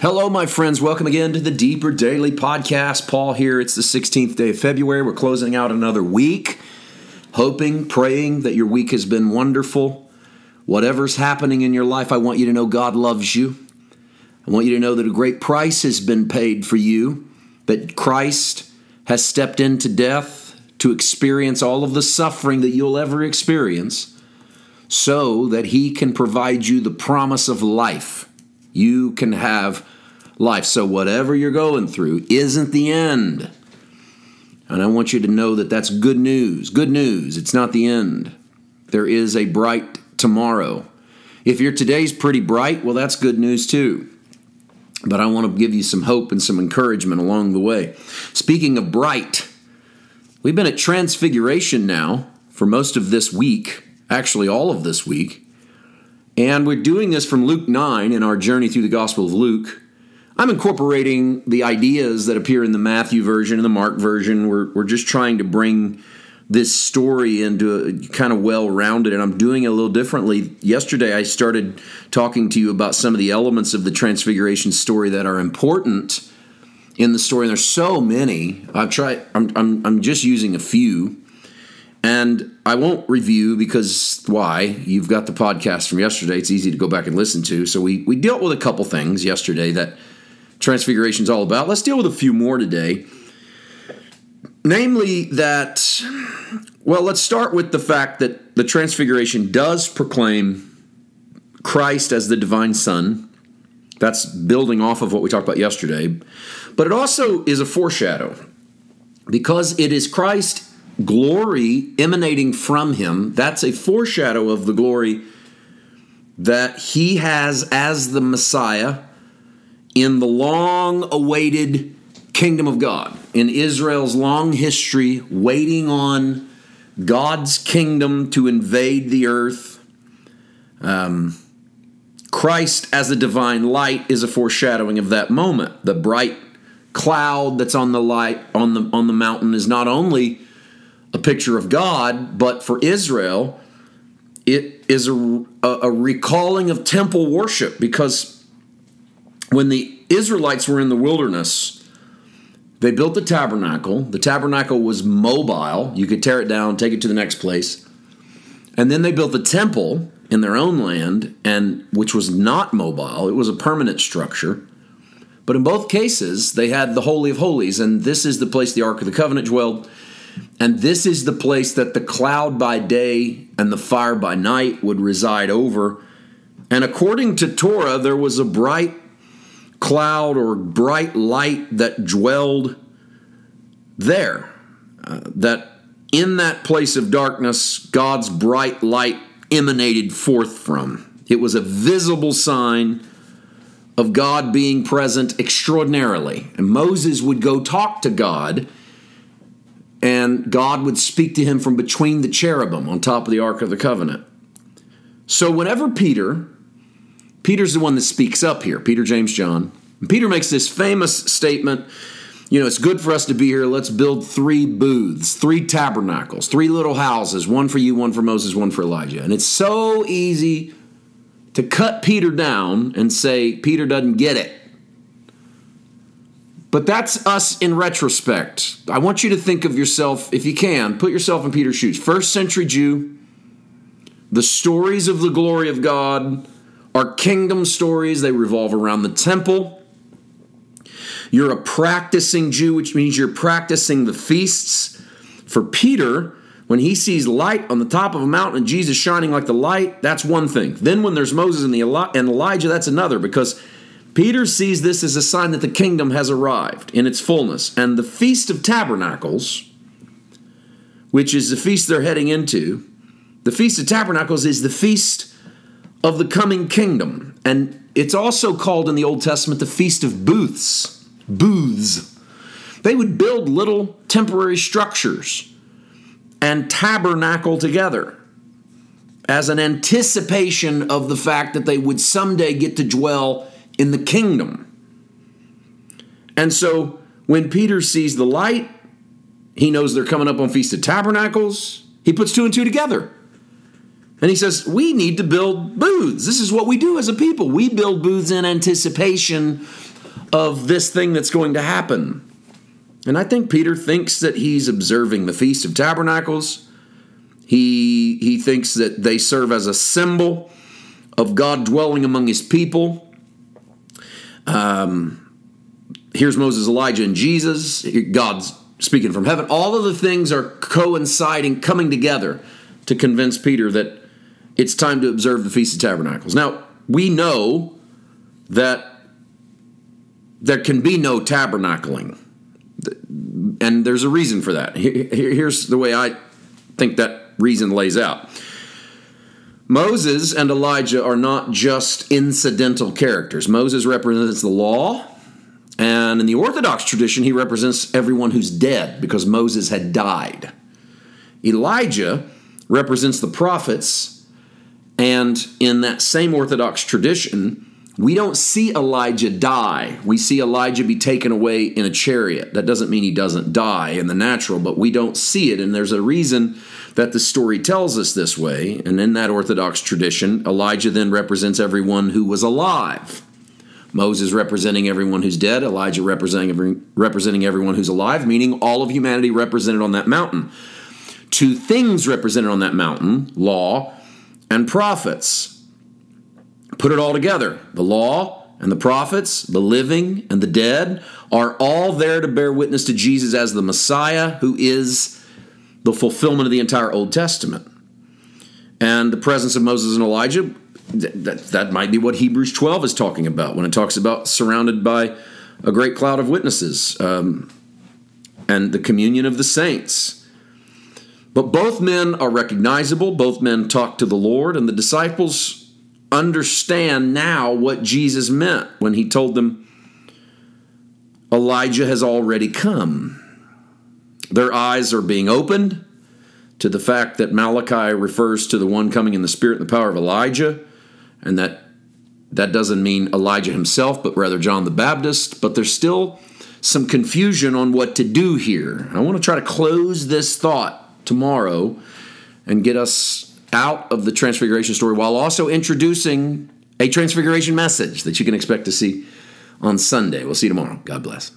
Hello, my friends. Welcome again to the Deeper Daily Podcast. Paul here. It's the 16th day of February. We're closing out another week, hoping, praying that your week has been wonderful. Whatever's happening in your life, I want you to know God loves you. I want you to know that a great price has been paid for you, that Christ has stepped into death to experience all of the suffering that you'll ever experience so that he can provide you the promise of life you can have life. So, whatever you're going through isn't the end. And I want you to know that that's good news. Good news. It's not the end. There is a bright tomorrow. If your today's pretty bright, well, that's good news too. But I want to give you some hope and some encouragement along the way. Speaking of bright, we've been at Transfiguration now for most of this week, actually, all of this week. And we're doing this from Luke 9 in our journey through the Gospel of Luke. I'm incorporating the ideas that appear in the Matthew version and the Mark version. We're, we're just trying to bring this story into a kind of well rounded, and I'm doing it a little differently. Yesterday, I started talking to you about some of the elements of the Transfiguration story that are important in the story, and there's so many. I've tried, I'm, I'm, I'm just using a few. And I won't review because why? You've got the podcast from yesterday. It's easy to go back and listen to. So we, we dealt with a couple things yesterday that Transfiguration is all about. Let's deal with a few more today. Namely, that, well, let's start with the fact that the Transfiguration does proclaim Christ as the divine Son. That's building off of what we talked about yesterday. But it also is a foreshadow because it is Christ glory emanating from him, that's a foreshadow of the glory that he has as the Messiah in the long awaited kingdom of God, in Israel's long history, waiting on God's kingdom to invade the earth. Um, Christ as the divine light is a foreshadowing of that moment. The bright cloud that's on the light on the on the mountain is not only a picture of God, but for Israel, it is a, a, recalling of temple worship because when the Israelites were in the wilderness, they built the tabernacle. The tabernacle was mobile, you could tear it down, take it to the next place. And then they built the temple in their own land, and which was not mobile, it was a permanent structure. But in both cases, they had the Holy of Holies, and this is the place the Ark of the Covenant dwelled. And this is the place that the cloud by day and the fire by night would reside over. And according to Torah, there was a bright cloud or bright light that dwelled there. Uh, that in that place of darkness, God's bright light emanated forth from. It was a visible sign of God being present extraordinarily. And Moses would go talk to God and God would speak to him from between the cherubim on top of the Ark of the Covenant. So whenever Peter, Peter's the one that speaks up here, Peter, James, John, Peter makes this famous statement you know, it's good for us to be here. Let's build three booths, three tabernacles, three little houses, one for you, one for Moses, one for Elijah. And it's so easy to cut Peter down and say, Peter doesn't get it. But that's us in retrospect. I want you to think of yourself, if you can, put yourself in Peter's shoes. First century Jew, the stories of the glory of God are kingdom stories, they revolve around the temple. You're a practicing Jew, which means you're practicing the feasts. For Peter, when he sees light on the top of a mountain and Jesus shining like the light, that's one thing. Then when there's Moses and, the and Elijah, that's another because Peter sees this as a sign that the kingdom has arrived in its fullness. And the Feast of Tabernacles, which is the feast they're heading into, the Feast of Tabernacles is the feast of the coming kingdom. And it's also called in the Old Testament the Feast of Booths. Booths. They would build little temporary structures and tabernacle together as an anticipation of the fact that they would someday get to dwell in the kingdom. And so when Peter sees the light, he knows they're coming up on Feast of Tabernacles. He puts two and two together. And he says, We need to build booths. This is what we do as a people. We build booths in anticipation of this thing that's going to happen. And I think Peter thinks that he's observing the Feast of Tabernacles. He, he thinks that they serve as a symbol of God dwelling among his people. Um, here's Moses, Elijah, and Jesus. God's speaking from heaven. All of the things are coinciding, coming together to convince Peter that it's time to observe the Feast of Tabernacles. Now, we know that there can be no tabernacling. And there's a reason for that. Here's the way I think that reason lays out. Moses and Elijah are not just incidental characters. Moses represents the law, and in the Orthodox tradition, he represents everyone who's dead because Moses had died. Elijah represents the prophets, and in that same Orthodox tradition, we don't see Elijah die. We see Elijah be taken away in a chariot. That doesn't mean he doesn't die in the natural, but we don't see it. And there's a reason that the story tells us this way. And in that Orthodox tradition, Elijah then represents everyone who was alive. Moses representing everyone who's dead, Elijah representing, every, representing everyone who's alive, meaning all of humanity represented on that mountain. Two things represented on that mountain law and prophets. Put it all together. The law and the prophets, the living and the dead, are all there to bear witness to Jesus as the Messiah who is the fulfillment of the entire Old Testament. And the presence of Moses and Elijah, that, that might be what Hebrews 12 is talking about when it talks about surrounded by a great cloud of witnesses um, and the communion of the saints. But both men are recognizable, both men talk to the Lord, and the disciples understand now what Jesus meant when he told them, Elijah has already come. Their eyes are being opened to the fact that Malachi refers to the one coming in the spirit and the power of Elijah, and that that doesn't mean Elijah himself, but rather John the Baptist. But there's still some confusion on what to do here. I want to try to close this thought tomorrow and get us out of the Transfiguration story while also introducing a Transfiguration message that you can expect to see on Sunday. We'll see you tomorrow. God bless.